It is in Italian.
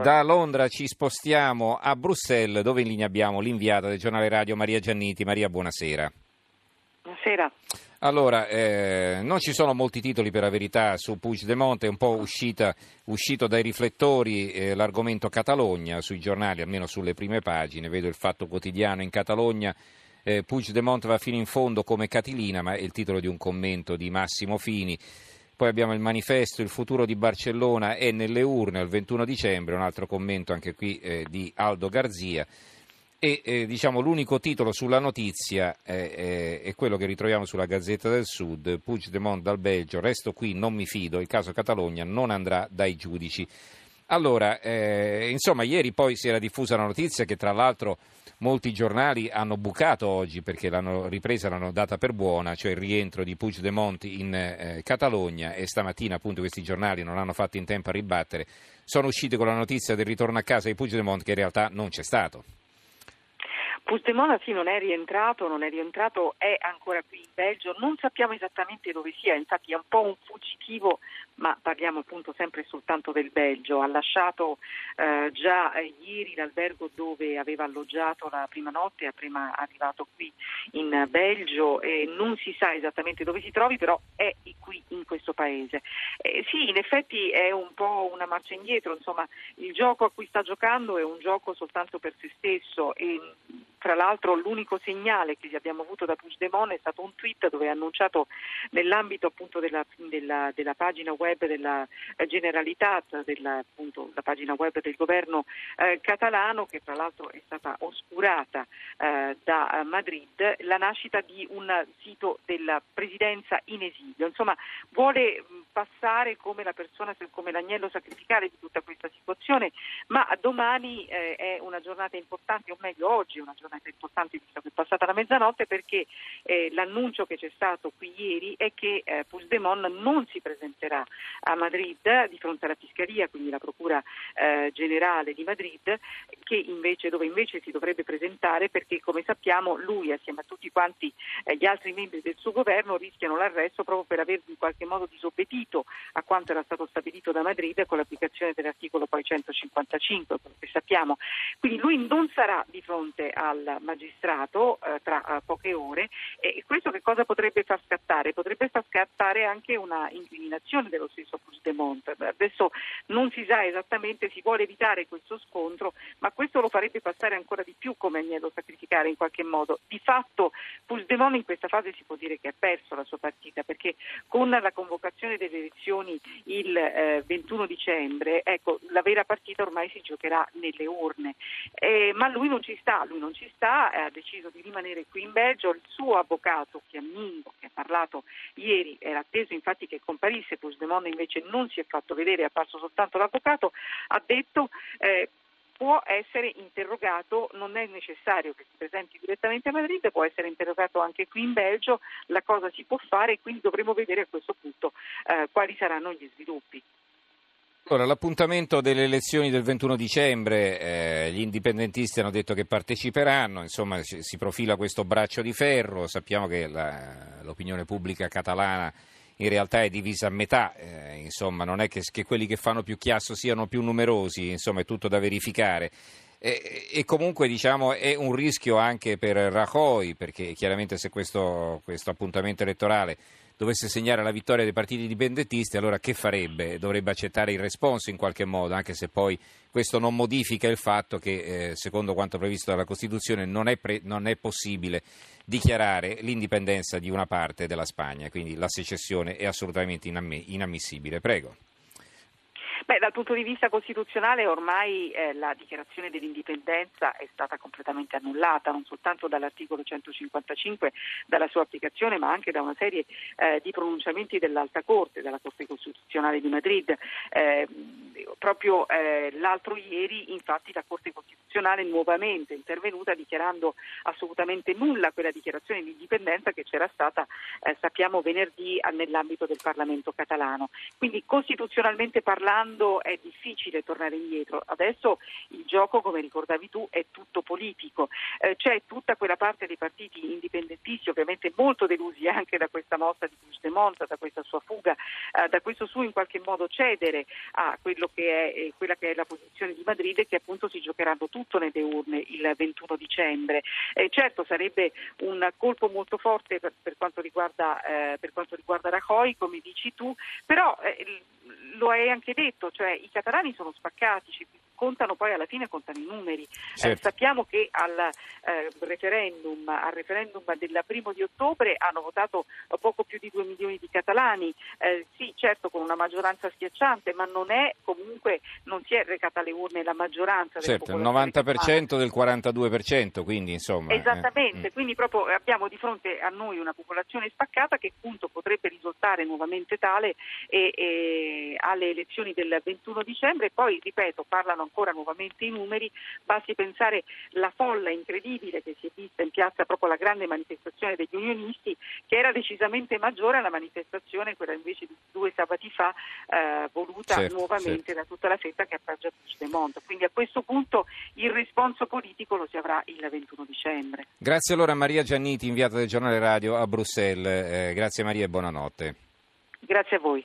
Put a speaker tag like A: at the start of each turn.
A: Da Londra ci spostiamo a Bruxelles dove in linea abbiamo l'inviata del giornale radio Maria Gianniti. Maria, buonasera.
B: Buonasera.
A: Allora, eh, non ci sono molti titoli per la verità su Puigdemont, è un po' uscita, uscito dai riflettori eh, l'argomento Catalogna sui giornali, almeno sulle prime pagine, vedo il Fatto Quotidiano in Catalogna, eh, Puigdemont va fino in fondo come Catilina, ma è il titolo di un commento di Massimo Fini. Poi abbiamo il manifesto Il futuro di Barcellona è nelle urne il 21 dicembre, un altro commento anche qui eh, di Aldo Garzia. E eh, diciamo, l'unico titolo sulla notizia eh, eh, è quello che ritroviamo sulla Gazzetta del Sud, Puigdemont dal Belgio, resto qui, non mi fido, il caso Catalogna non andrà dai giudici. Allora, eh, insomma, ieri poi si era diffusa la notizia che tra l'altro molti giornali hanno bucato oggi perché l'hanno ripresa, l'hanno data per buona, cioè il rientro di Puigdemont in eh, Catalogna e stamattina appunto questi giornali non hanno fatto in tempo a ribattere, sono usciti con la notizia del ritorno a casa di Puigdemont che in realtà non c'è stato.
B: Puigdemont sì, non è rientrato, non è rientrato, è ancora qui in Belgio, non sappiamo esattamente dove sia, infatti è un po' un fuggitivo, ma parliamo appunto sempre soltanto del Belgio. Ha lasciato eh, già eh, ieri l'albergo dove aveva alloggiato la prima notte, è prima arrivato qui in Belgio e non si sa esattamente dove si trovi, però è qui in questo paese. Eh, sì, in effetti è un po' una marcia indietro, insomma il gioco a cui sta giocando è un gioco soltanto per se stesso e tra l'altro l'unico segnale che abbiamo avuto da Puigdemont è stato un tweet dove ha annunciato nell'ambito appunto della, della, della pagina web della Generalitat, della appunto, la pagina web del governo eh, catalano, che tra l'altro è stata oscurata eh, da Madrid, la nascita di un sito della presidenza in esilio. Insomma, vuole passare come la persona, come l'agnello sacrificale di tutta questa situazione, ma domani eh, è una giornata importante, o meglio oggi è una giornata giornata importante visto che è passata la mezzanotte perché eh, l'annuncio che c'è stato qui ieri è che eh, Puigdemont non si presenterà a Madrid di fronte alla Fiscalia, quindi la Procura eh, Generale di Madrid, invece, dove invece si dovrebbe presentare perché come sappiamo lui assieme a tutti quanti eh, gli altri membri del suo governo rischiano l'arresto proprio per aver in qualche modo disobbedito a quanto era stato stabilito da Madrid con l'applicazione dell'articolo poi 155, quello che sappiamo. Quindi lui non sarà di fronte al al magistrato eh, tra eh, poche ore e questo che cosa potrebbe far scattare? Potrebbe far scattare anche una incriminazione dello stesso Puigdemont. Adesso non si sa esattamente, si vuole evitare questo scontro, ma questo lo farebbe passare ancora di più come agnello sacrificare in qualche modo. Di fatto Puigdemont in questa fase si può dire che ha perso la sua partita perché con la convocazione delle elezioni il eh, 21 dicembre, ecco, la vera partita ormai si giocherà nelle urne. Eh, ma lui non ci sta, lui non ci sta, ha deciso di rimanere qui in Belgio, il suo avvocato Fiammingo che ha parlato ieri, era atteso infatti che comparisse, Puigdemont invece non si è fatto vedere, è apparso soltanto l'avvocato, ha detto eh, può essere interrogato, non è necessario che si presenti direttamente a Madrid, può essere interrogato anche qui in Belgio, la cosa si può fare e quindi dovremo vedere a questo punto eh, quali saranno gli sviluppi.
A: Allora, l'appuntamento delle elezioni del 21 dicembre, eh, gli indipendentisti hanno detto che parteciperanno, insomma si profila questo braccio di ferro, sappiamo che la, l'opinione pubblica catalana in realtà è divisa a metà, eh, insomma non è che, che, quelli che fanno più chiasso siano più numerosi, insomma è tutto da verificare. E, e comunque diciamo, è un rischio anche per Rajoy, perché chiaramente se questo, questo appuntamento elettorale dovesse segnare la vittoria dei partiti indipendentisti, allora che farebbe? Dovrebbe accettare il responso in qualche modo, anche se poi questo non modifica il fatto che, eh, secondo quanto previsto dalla Costituzione, non è, pre- non è possibile dichiarare l'indipendenza di una parte della Spagna, quindi la secessione è assolutamente inamm- inammissibile. Prego.
B: Beh, dal punto di vista costituzionale ormai eh, la dichiarazione dell'indipendenza è stata completamente annullata, non soltanto dall'articolo 155, dalla sua applicazione, ma anche da una serie eh, di pronunciamenti dell'Alta Corte, della Corte Costituzionale di Madrid. Eh, proprio eh, l'altro ieri, infatti, la Corte Costituzionale Nazionale nuovamente intervenuta dichiarando assolutamente nulla quella dichiarazione di indipendenza che c'era stata, eh, sappiamo, venerdì nell'ambito del Parlamento catalano. Quindi costituzionalmente parlando è difficile tornare indietro. Adesso il gioco, come ricordavi tu, è tutto politico. Eh, c'è tutta quella parte dei partiti indipendentisti, ovviamente molto delusi anche da questa mossa di Puigdemont, da questa sua fuga, eh, da questo suo in qualche modo cedere a che è, eh, quella che è la posizione di Madrid e che appunto si giocheranno tutto nelle urne il 21 dicembre. Eh, certo sarebbe un colpo molto forte per, per, quanto, riguarda, eh, per quanto riguarda Rajoy, come dici tu, però eh, lo hai anche detto, cioè i catalani sono spaccati, contano poi alla fine contano i numeri. Eh, certo. Eh, sappiamo che al, eh, referendum, al referendum del primo di ottobre hanno votato poco più di 2 milioni di catalani, eh, sì certo con una maggioranza schiacciante, ma non è comunque, non si è recata alle urne la maggioranza
A: certo, il 90% del 42%, quindi insomma.
B: Eh, Esattamente, mm. quindi proprio abbiamo di fronte a noi una popolazione spaccata che appunto potrebbe risultare nuovamente tale e, e alle elezioni del 21 dicembre e poi, ripeto, parlano ancora nuovamente i numeri, basti pensare la folla incredibile che si è vista in piazza proprio la grande manifestazione degli unionisti, che era decisamente maggiore alla manifestazione, quella invece di due sabati fa, eh, voluta certo, nuovamente certo. da tutta la fetta che appoggia Puigdemont. Quindi a questo punto il risponso politico lo si avrà il 21 dicembre.
A: Grazie allora a Maria Gianniti, inviata del giornale radio a Bruxelles. Eh, grazie Maria e buonanotte.
B: Grazie a voi.